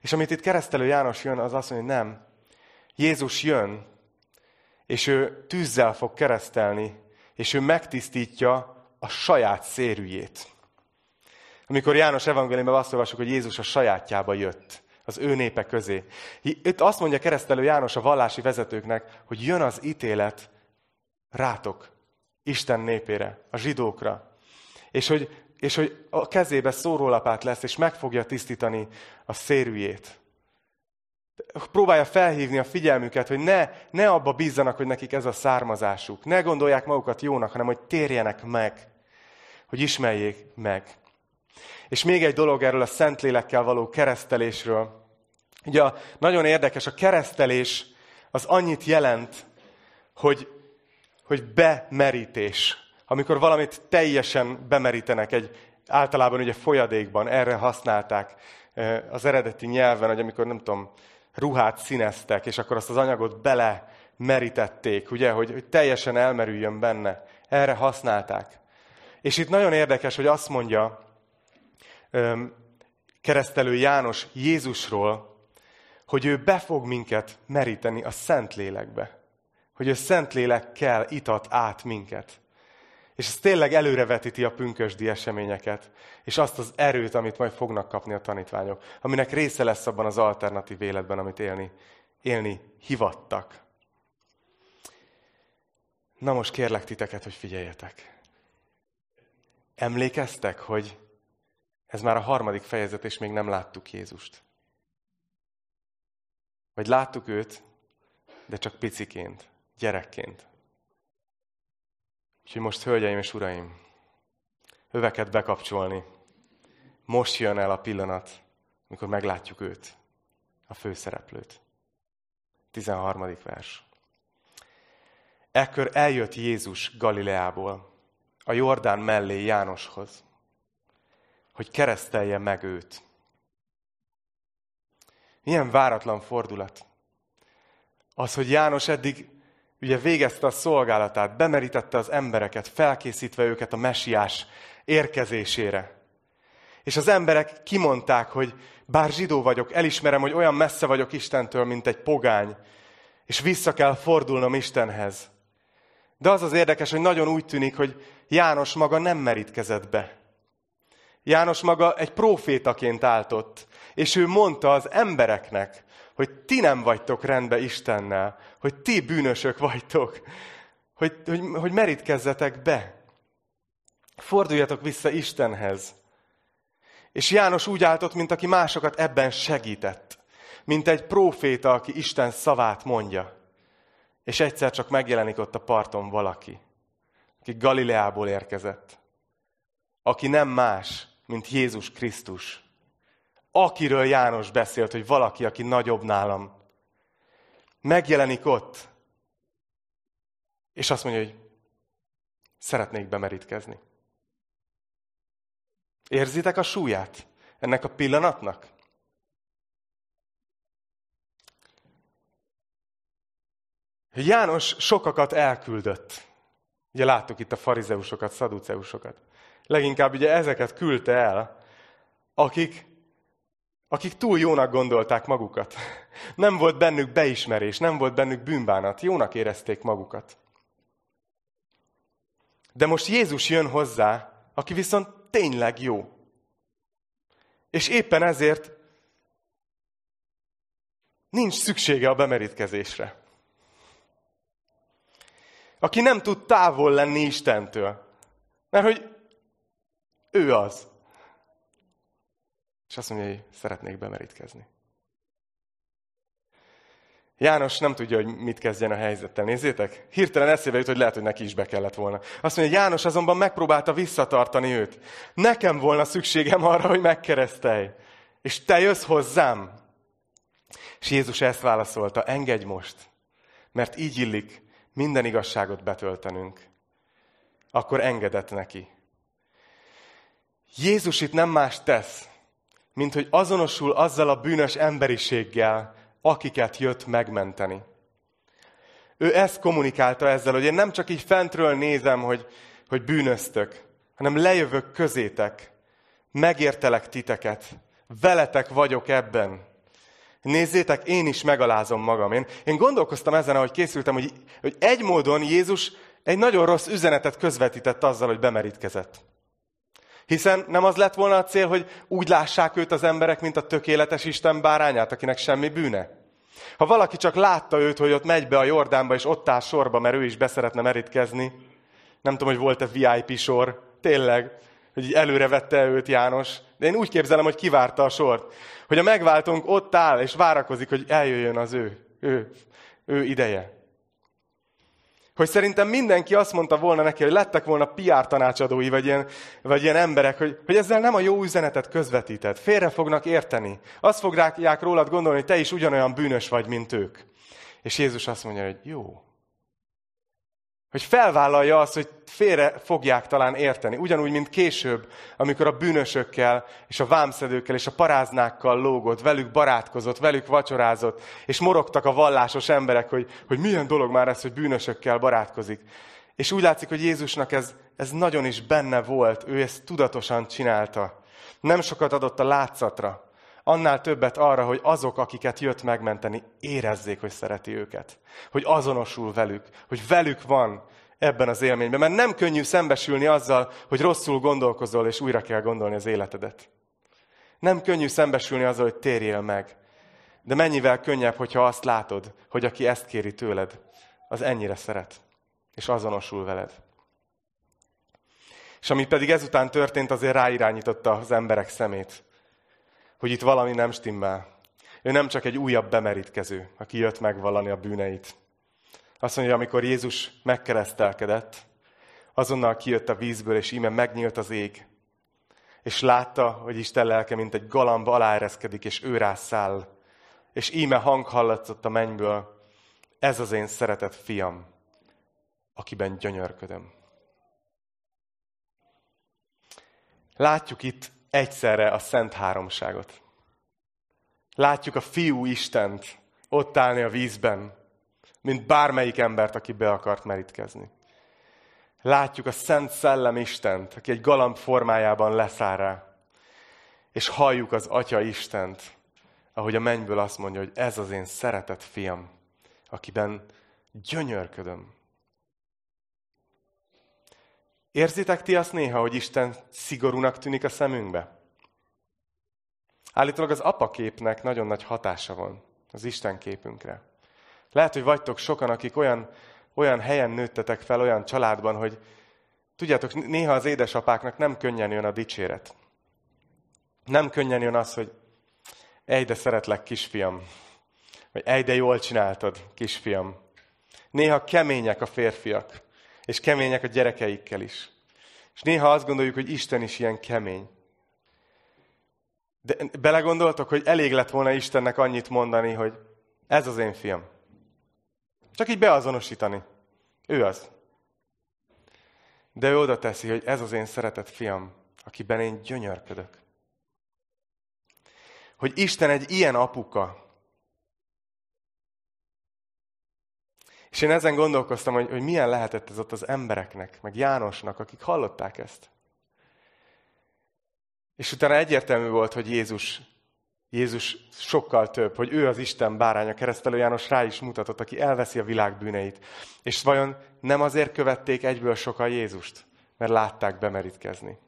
És amit itt keresztelő János jön, az azt mondja, hogy nem, Jézus jön, és ő tűzzel fog keresztelni, és ő megtisztítja a saját szérűjét. Amikor János evangéliumban azt olvasjuk, hogy Jézus a sajátjába jött, az ő népe közé. Itt azt mondja keresztelő János a vallási vezetőknek, hogy jön az ítélet rátok, Isten népére, a zsidókra. És hogy, és hogy a kezébe szórólapát lesz, és meg fogja tisztítani a szérűjét. Próbálja felhívni a figyelmüket, hogy ne, ne abba bízzanak, hogy nekik ez a származásuk. Ne gondolják magukat jónak, hanem hogy térjenek meg, hogy ismerjék meg. És még egy dolog erről a Szentlélekkel való keresztelésről. Ugye nagyon érdekes, a keresztelés az annyit jelent, hogy, hogy bemerítés. Amikor valamit teljesen bemerítenek egy általában ugye folyadékban, erre használták az eredeti nyelven, hogy amikor nem tudom, ruhát színeztek, és akkor azt az anyagot bele merítették, ugye, hogy, hogy teljesen elmerüljön benne. Erre használták. És itt nagyon érdekes, hogy azt mondja keresztelő János Jézusról, hogy ő be fog minket meríteni a Szentlélekbe. Hogy a Szentlélekkel itat át minket. És ez tényleg előrevetíti a pünkösdi eseményeket, és azt az erőt, amit majd fognak kapni a tanítványok, aminek része lesz abban az alternatív életben, amit élni, élni hivattak. Na most kérlek titeket, hogy figyeljetek. Emlékeztek, hogy ez már a harmadik fejezet, és még nem láttuk Jézust. Vagy láttuk őt, de csak piciként, gyerekként. Úgyhogy most, hölgyeim és uraim, öveket bekapcsolni. Most jön el a pillanat, amikor meglátjuk őt, a főszereplőt. 13. vers. Ekkor eljött Jézus Galileából, a Jordán mellé Jánoshoz, hogy keresztelje meg őt. Milyen váratlan fordulat. Az, hogy János eddig ugye végezte a szolgálatát, bemerítette az embereket, felkészítve őket a mesiás érkezésére. És az emberek kimondták, hogy bár zsidó vagyok, elismerem, hogy olyan messze vagyok Istentől, mint egy pogány, és vissza kell fordulnom Istenhez. De az az érdekes, hogy nagyon úgy tűnik, hogy János maga nem merítkezett be. János maga egy profétaként álltott, és ő mondta az embereknek, hogy ti nem vagytok rendben Istennel, hogy ti bűnösök vagytok, hogy, hogy, hogy merítkezzetek be. Forduljatok vissza Istenhez. És János úgy álltott, mint aki másokat ebben segített. Mint egy próféta, aki Isten szavát mondja. És egyszer csak megjelenik ott a parton valaki, aki Galileából érkezett. Aki nem más, mint Jézus Krisztus akiről János beszélt, hogy valaki, aki nagyobb nálam. Megjelenik ott, és azt mondja, hogy szeretnék bemerítkezni. Érzitek a súlyát ennek a pillanatnak? János sokakat elküldött. Ugye láttuk itt a farizeusokat, szaduceusokat. Leginkább ugye ezeket küldte el, akik akik túl jónak gondolták magukat. (laughs) Nem volt bennük beismerés, nem volt bennük bűnbánat, jónak érezték magukat. De most Jézus jön hozzá, aki viszont tényleg jó. És éppen ezért nincs szüksége a bemerítkezésre. Aki nem tud távol lenni Istentől. Mert hogy ő az. És azt mondja, hogy szeretnék bemerítkezni. János nem tudja, hogy mit kezdjen a helyzettel. Nézzétek, hirtelen eszébe jut, hogy lehet, hogy neki is be kellett volna. Azt mondja, János azonban megpróbálta visszatartani őt. Nekem volna szükségem arra, hogy megkeresztelj. És te jössz hozzám. És Jézus ezt válaszolta, engedj most, mert így illik minden igazságot betöltenünk. Akkor engedett neki. Jézus itt nem más tesz, mint hogy azonosul azzal a bűnös emberiséggel, akiket jött megmenteni. Ő ezt kommunikálta ezzel, hogy én nem csak így fentről nézem, hogy, hogy bűnöztök, hanem lejövök közétek, megértelek titeket, veletek vagyok ebben. Nézzétek, én is megalázom magam. Én, én gondolkoztam ezen, ahogy készültem, hogy, hogy egy módon Jézus egy nagyon rossz üzenetet közvetített azzal, hogy bemerítkezett. Hiszen nem az lett volna a cél, hogy úgy lássák őt az emberek, mint a tökéletes Isten bárányát, akinek semmi bűne. Ha valaki csak látta őt, hogy ott megy be a Jordánba, és ott áll sorba, mert ő is beszeretne merítkezni, nem tudom, hogy volt-e VIP sor, tényleg, hogy így előre vette őt János, de én úgy képzelem, hogy kivárta a sort. Hogy a megváltunk ott áll, és várakozik, hogy eljöjjön az ő, ő, ő ideje. Hogy szerintem mindenki azt mondta volna neki, hogy lettek volna PR tanácsadói, vagy ilyen, vagy ilyen emberek, hogy, hogy ezzel nem a jó üzenetet közvetített. Félre fognak érteni. Azt fogják rólad gondolni, hogy te is ugyanolyan bűnös vagy, mint ők. És Jézus azt mondja, hogy jó, hogy felvállalja azt, hogy félre fogják talán érteni. Ugyanúgy, mint később, amikor a bűnösökkel, és a vámszedőkkel, és a paráznákkal lógott, velük barátkozott, velük vacsorázott, és morogtak a vallásos emberek, hogy, hogy milyen dolog már ez, hogy bűnösökkel barátkozik. És úgy látszik, hogy Jézusnak ez, ez nagyon is benne volt, ő ezt tudatosan csinálta. Nem sokat adott a látszatra, annál többet arra, hogy azok, akiket jött megmenteni, érezzék, hogy szereti őket. Hogy azonosul velük, hogy velük van ebben az élményben. Mert nem könnyű szembesülni azzal, hogy rosszul gondolkozol, és újra kell gondolni az életedet. Nem könnyű szembesülni azzal, hogy térjél meg. De mennyivel könnyebb, hogyha azt látod, hogy aki ezt kéri tőled, az ennyire szeret, és azonosul veled. És ami pedig ezután történt, azért ráirányította az emberek szemét hogy itt valami nem stimmel. Ő nem csak egy újabb bemerítkező, aki jött megvallani a bűneit. Azt mondja, amikor Jézus megkeresztelkedett, azonnal kijött a vízből, és íme megnyílt az ég. És látta, hogy Isten lelke, mint egy galamb aláereszkedik, és ő száll. És íme hang hallatszott a mennyből, ez az én szeretett fiam, akiben gyönyörködöm. Látjuk itt egyszerre a Szent Háromságot. Látjuk a Fiú Istent ott állni a vízben, mint bármelyik embert, aki be akart merítkezni. Látjuk a Szent Szellem Istent, aki egy galamb formájában leszáll rá. És halljuk az Atya Istent, ahogy a mennyből azt mondja, hogy ez az én szeretett fiam, akiben gyönyörködöm. Érzitek ti azt néha, hogy Isten szigorúnak tűnik a szemünkbe? Állítólag az apaképnek nagyon nagy hatása van az Isten képünkre. Lehet, hogy vagytok sokan, akik olyan, olyan helyen nőttetek fel, olyan családban, hogy tudjátok, néha az édesapáknak nem könnyen jön a dicséret. Nem könnyen jön az, hogy ej, de szeretlek, kisfiam. Vagy ej, de jól csináltad, kisfiam. Néha kemények a férfiak. És kemények a gyerekeikkel is. És néha azt gondoljuk, hogy Isten is ilyen kemény. De belegondoltok, hogy elég lett volna Istennek annyit mondani, hogy ez az én fiam. Csak így beazonosítani. Ő az. De ő oda teszi, hogy ez az én szeretett fiam, akiben én gyönyörködök. Hogy Isten egy ilyen apuka, És én ezen gondolkoztam, hogy, hogy milyen lehetett ez ott az embereknek, meg Jánosnak, akik hallották ezt. És utána egyértelmű volt, hogy Jézus, Jézus sokkal több, hogy ő az Isten báránya, keresztelő János rá is mutatott, aki elveszi a világ bűneit. És vajon nem azért követték egyből sokan Jézust, mert látták bemerítkezni.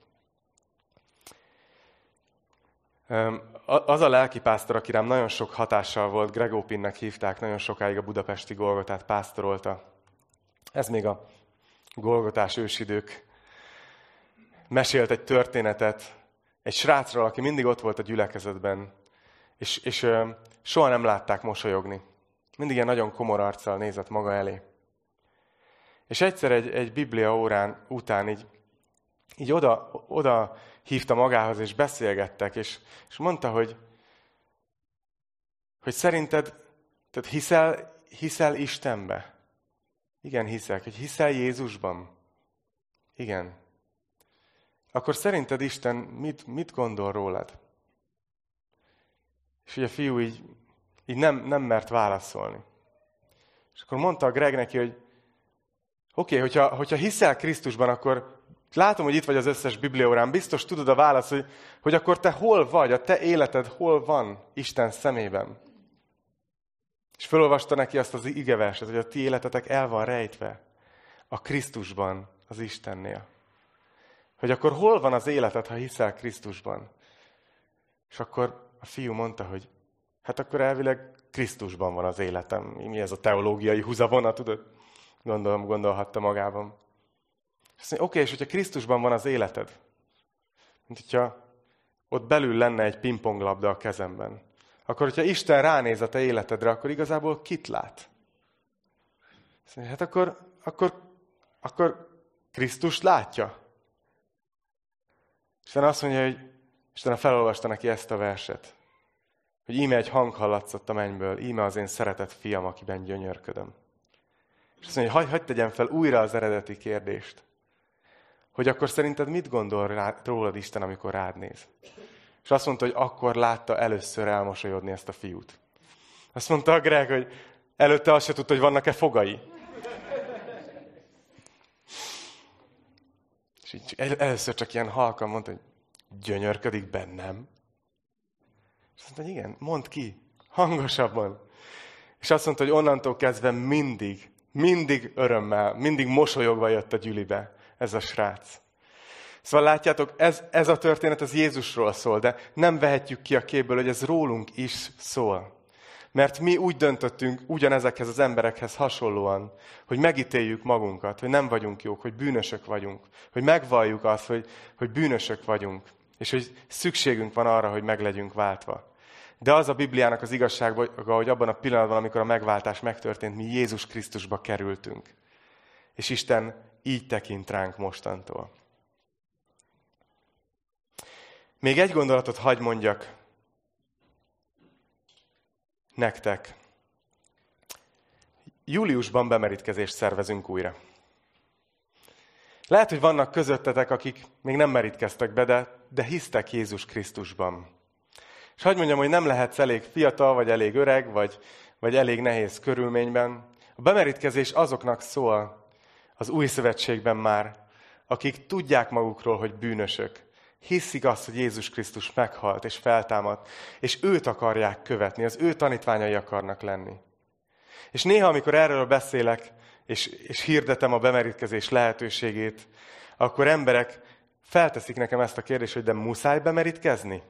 Az a lelkipásztor, aki rám nagyon sok hatással volt, Gregópinnek hívták, nagyon sokáig a budapesti Golgotát pásztorolta. Ez még a Golgotás ősidők. Mesélt egy történetet egy srácról, aki mindig ott volt a gyülekezetben, és, és soha nem látták mosolyogni. Mindig ilyen nagyon komor arccal nézett maga elé. És egyszer egy, egy biblia órán után így, így oda, oda hívta magához, és beszélgettek, és, és mondta, hogy, hogy szerinted, tehát hiszel, hiszel Istenbe? Igen, hiszek. Hogy hiszel Jézusban? Igen. Akkor szerinted Isten mit, mit gondol rólad? És ugye a fiú így, így nem, nem mert válaszolni. És akkor mondta a Greg neki, hogy oké, okay, hogyha, hogyha hiszel Krisztusban, akkor Látom, hogy itt vagy az összes bibliórán, biztos tudod a választ, hogy, hogy akkor te hol vagy, a te életed hol van Isten szemében. És felolvasta neki azt az igeverset, hogy a ti életetek el van rejtve a Krisztusban, az Istennél. Hogy akkor hol van az életed, ha hiszel Krisztusban? És akkor a fiú mondta, hogy hát akkor elvileg Krisztusban van az életem. Mi ez a teológiai húzavona, tudod? Gondolom, gondolhatta magában. Azt mondja, oké, és hogyha Krisztusban van az életed, mint hogyha ott belül lenne egy pingponglabda a kezemben, akkor hogyha Isten ránéz a te életedre, akkor igazából kit lát? Azt mondja, hát akkor, akkor, akkor Krisztus látja. Isten azt mondja, hogy Isten felolvasta neki ezt a verset, hogy íme egy hang hallatszott a mennyből, íme az én szeretett fiam, akiben gyönyörködöm. És azt mondja, hogy hagyd tegyem fel újra az eredeti kérdést. Hogy akkor szerinted mit gondol rá, rólad Isten, amikor rád néz? És azt mondta, hogy akkor látta először elmosolyodni ezt a fiút. Azt mondta a Greg, hogy előtte azt se tudta, hogy vannak-e fogai. És így először csak ilyen halkan mondta, hogy gyönyörködik bennem. És azt mondta, hogy igen, mondd ki, hangosabban. És azt mondta, hogy onnantól kezdve mindig, mindig örömmel, mindig mosolyogva jött a gyülibe ez a srác. Szóval látjátok, ez, ez a történet az Jézusról szól, de nem vehetjük ki a képből, hogy ez rólunk is szól. Mert mi úgy döntöttünk ugyanezekhez az emberekhez hasonlóan, hogy megítéljük magunkat, hogy nem vagyunk jók, hogy bűnösök vagyunk, hogy megvalljuk azt, hogy, hogy bűnösök vagyunk, és hogy szükségünk van arra, hogy meg legyünk váltva. De az a Bibliának az igazság, hogy abban a pillanatban, amikor a megváltás megtörtént, mi Jézus Krisztusba kerültünk. És Isten így tekint ránk mostantól. Még egy gondolatot hagy mondjak nektek. Júliusban bemerítkezést szervezünk újra. Lehet, hogy vannak közöttetek, akik még nem merítkeztek be, de, de hisztek Jézus Krisztusban. És hagyd mondjam, hogy nem lehetsz elég fiatal, vagy elég öreg, vagy, vagy elég nehéz körülményben. A bemerítkezés azoknak szól az új szövetségben már, akik tudják magukról, hogy bűnösök, hiszik azt, hogy Jézus Krisztus meghalt és feltámadt, és őt akarják követni, az ő tanítványai akarnak lenni. És néha, amikor erről beszélek, és, és hirdetem a bemerítkezés lehetőségét, akkor emberek felteszik nekem ezt a kérdést, hogy de muszáj bemerítkezni?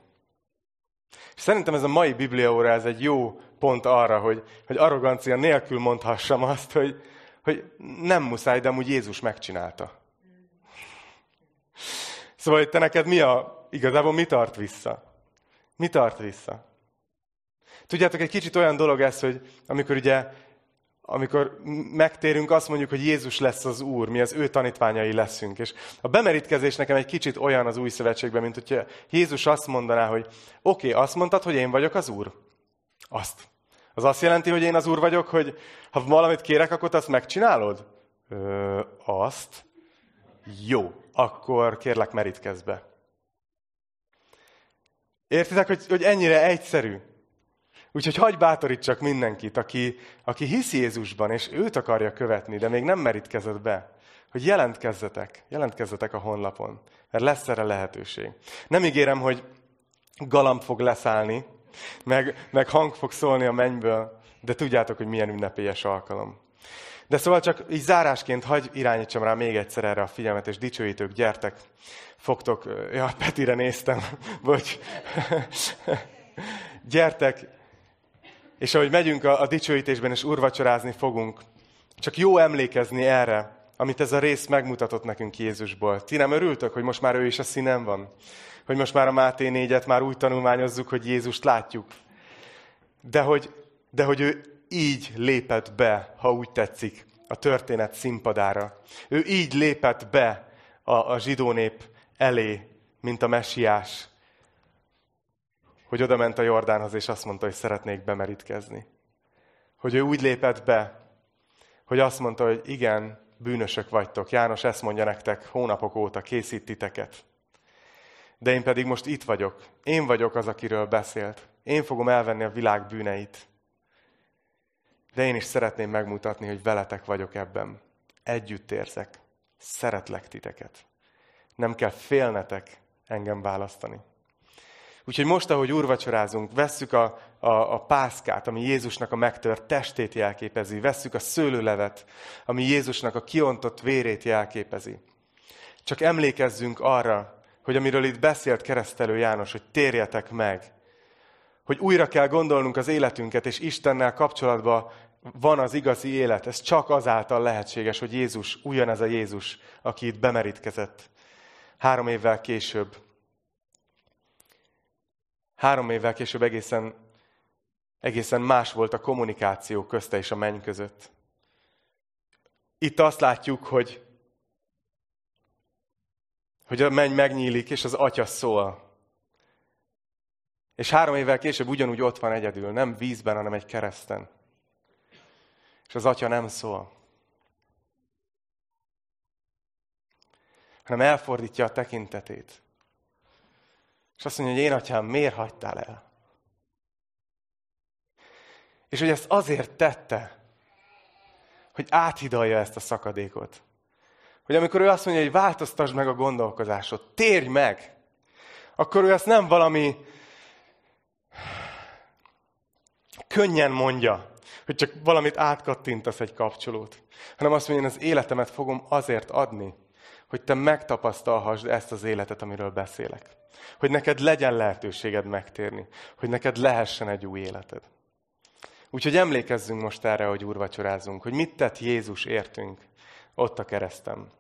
És szerintem ez a mai bibliaóra ez egy jó pont arra, hogy, hogy arrogancia nélkül mondhassam azt, hogy, hogy nem muszáj, de amúgy Jézus megcsinálta. Szóval, hogy te neked mi a, igazából mi tart vissza? Mi tart vissza? Tudjátok, egy kicsit olyan dolog ez, hogy amikor ugye, amikor megtérünk, azt mondjuk, hogy Jézus lesz az Úr, mi az ő tanítványai leszünk. És a bemerítkezés nekem egy kicsit olyan az új szövetségben, mint hogyha Jézus azt mondaná, hogy oké, okay, azt mondtad, hogy én vagyok az Úr? Azt. Az azt jelenti, hogy én az Úr vagyok, hogy ha valamit kérek, akkor azt megcsinálod? Ö, azt. Jó akkor kérlek merítkezz be. Értitek, hogy, hogy ennyire egyszerű? Úgyhogy hagyj bátorítsak mindenkit, aki, aki hisz Jézusban, és őt akarja követni, de még nem merítkezett be, hogy jelentkezzetek, jelentkezzetek a honlapon, mert lesz erre lehetőség. Nem ígérem, hogy galamb fog leszállni, meg, meg hang fog szólni a mennyből, de tudjátok, hogy milyen ünnepélyes alkalom. De szóval csak így zárásként hagy irányítsam rá még egyszer erre a figyelmet, és dicsőítők, gyertek, fogtok, ja, (laughs) Petire néztem, bocs, (laughs) gyertek, és ahogy megyünk a, a dicsőítésben, és urvacsorázni fogunk, csak jó emlékezni erre, amit ez a rész megmutatott nekünk Jézusból. Ti nem örültök, hogy most már ő is a színen van? Hogy most már a Máté négyet már úgy tanulmányozzuk, hogy Jézust látjuk? De hogy, de hogy ő így lépett be, ha úgy tetszik, a történet színpadára. Ő így lépett be a, a zsidó nép elé, mint a messiás, hogy oda ment a Jordánhoz, és azt mondta, hogy szeretnék bemerítkezni. Hogy ő úgy lépett be, hogy azt mondta, hogy igen, bűnösök vagytok. János ezt mondja nektek, hónapok óta készít titeket. De én pedig most itt vagyok. Én vagyok az, akiről beszélt. Én fogom elvenni a világ bűneit. De én is szeretném megmutatni, hogy veletek vagyok ebben. Együtt érzek. Szeretlek titeket. Nem kell félnetek engem választani. Úgyhogy most, ahogy úrvacsorázunk, vesszük a, a, a pászkát, ami Jézusnak a megtört testét jelképezi, vesszük a szőlőlevet, ami Jézusnak a kiontott vérét jelképezi. Csak emlékezzünk arra, hogy amiről itt beszélt keresztelő János, hogy térjetek meg, hogy újra kell gondolnunk az életünket, és Istennel kapcsolatban van az igazi élet. Ez csak azáltal lehetséges, hogy Jézus, ugyanez a Jézus, aki itt bemerítkezett. Három évvel később. Három évvel később egészen, egészen más volt a kommunikáció közte és a menny között. Itt azt látjuk, hogy, hogy a menny megnyílik, és az atya szól. És három évvel később ugyanúgy ott van egyedül, nem vízben, hanem egy kereszten. És az atya nem szól. Hanem elfordítja a tekintetét. És azt mondja, hogy én atyám, miért hagytál el? És hogy ezt azért tette, hogy áthidalja ezt a szakadékot. Hogy amikor ő azt mondja, hogy változtasd meg a gondolkozásod, térj meg, akkor ő ezt nem valami könnyen mondja, hogy csak valamit átkattintasz egy kapcsolót, hanem azt mondja, én az életemet fogom azért adni, hogy te megtapasztalhassd ezt az életet, amiről beszélek. Hogy neked legyen lehetőséged megtérni. Hogy neked lehessen egy új életed. Úgyhogy emlékezzünk most erre, hogy úrvacsorázunk, hogy mit tett Jézus értünk ott a keresztem.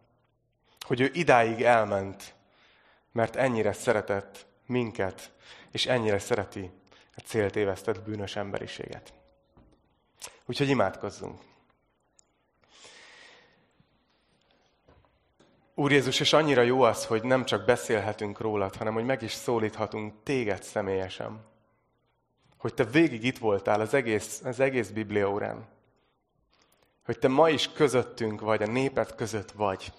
Hogy ő idáig elment, mert ennyire szeretett minket, és ennyire szereti a célt bűnös emberiséget. Úgyhogy imádkozzunk. Úr Jézus, és annyira jó az, hogy nem csak beszélhetünk rólad, hanem hogy meg is szólíthatunk téged személyesen. Hogy te végig itt voltál az egész, az egész Biblia órán. Hogy te ma is közöttünk vagy, a népet között vagy.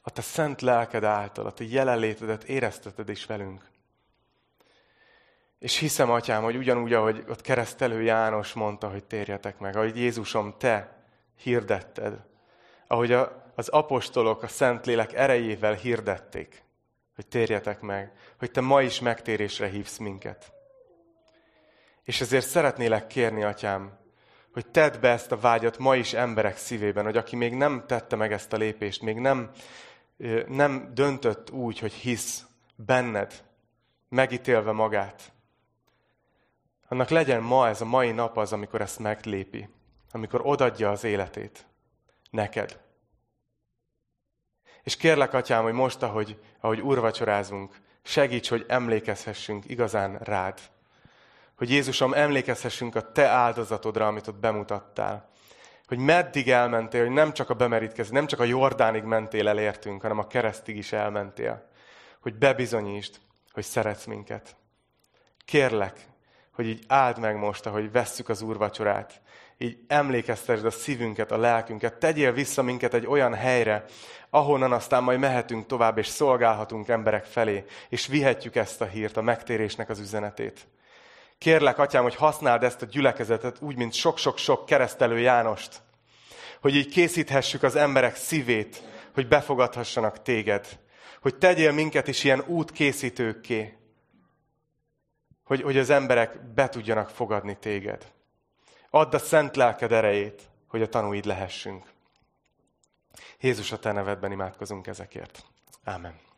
A te szent lelked által, a te jelenlétedet érezteted is velünk. És hiszem, atyám, hogy ugyanúgy, ahogy ott keresztelő János mondta, hogy térjetek meg, ahogy Jézusom, te hirdetted, ahogy a, az apostolok a Szentlélek erejével hirdették, hogy térjetek meg, hogy te ma is megtérésre hívsz minket. És ezért szeretnélek kérni, atyám, hogy tedd be ezt a vágyat ma is emberek szívében, hogy aki még nem tette meg ezt a lépést, még nem, nem döntött úgy, hogy hisz benned, megítélve magát, annak legyen ma ez a mai nap az, amikor ezt meglépi, amikor odadja az életét neked. És kérlek, Atyám, hogy most, ahogy, ahogy urvacsorázunk, segíts, hogy emlékezhessünk igazán rád. Hogy Jézusom, emlékezhessünk a Te áldozatodra, amit ott bemutattál. Hogy meddig elmentél, hogy nem csak a bemerítkezés, nem csak a Jordánig mentél elértünk, hanem a keresztig is elmentél. Hogy bebizonyítsd, hogy szeretsz minket. Kérlek, hogy így áld meg most, ahogy vesszük az úrvacsorát. Így emlékeztesd a szívünket, a lelkünket, tegyél vissza minket egy olyan helyre, ahonnan aztán majd mehetünk tovább, és szolgálhatunk emberek felé, és vihetjük ezt a hírt, a megtérésnek az üzenetét. Kérlek, atyám, hogy használd ezt a gyülekezetet úgy, mint sok-sok-sok keresztelő Jánost, hogy így készíthessük az emberek szívét, hogy befogadhassanak téged, hogy tegyél minket is ilyen útkészítőkké, hogy, hogy az emberek be tudjanak fogadni téged. Add a szent lelked erejét, hogy a tanúid lehessünk. Jézus a te nevedben imádkozunk ezekért. Ámen.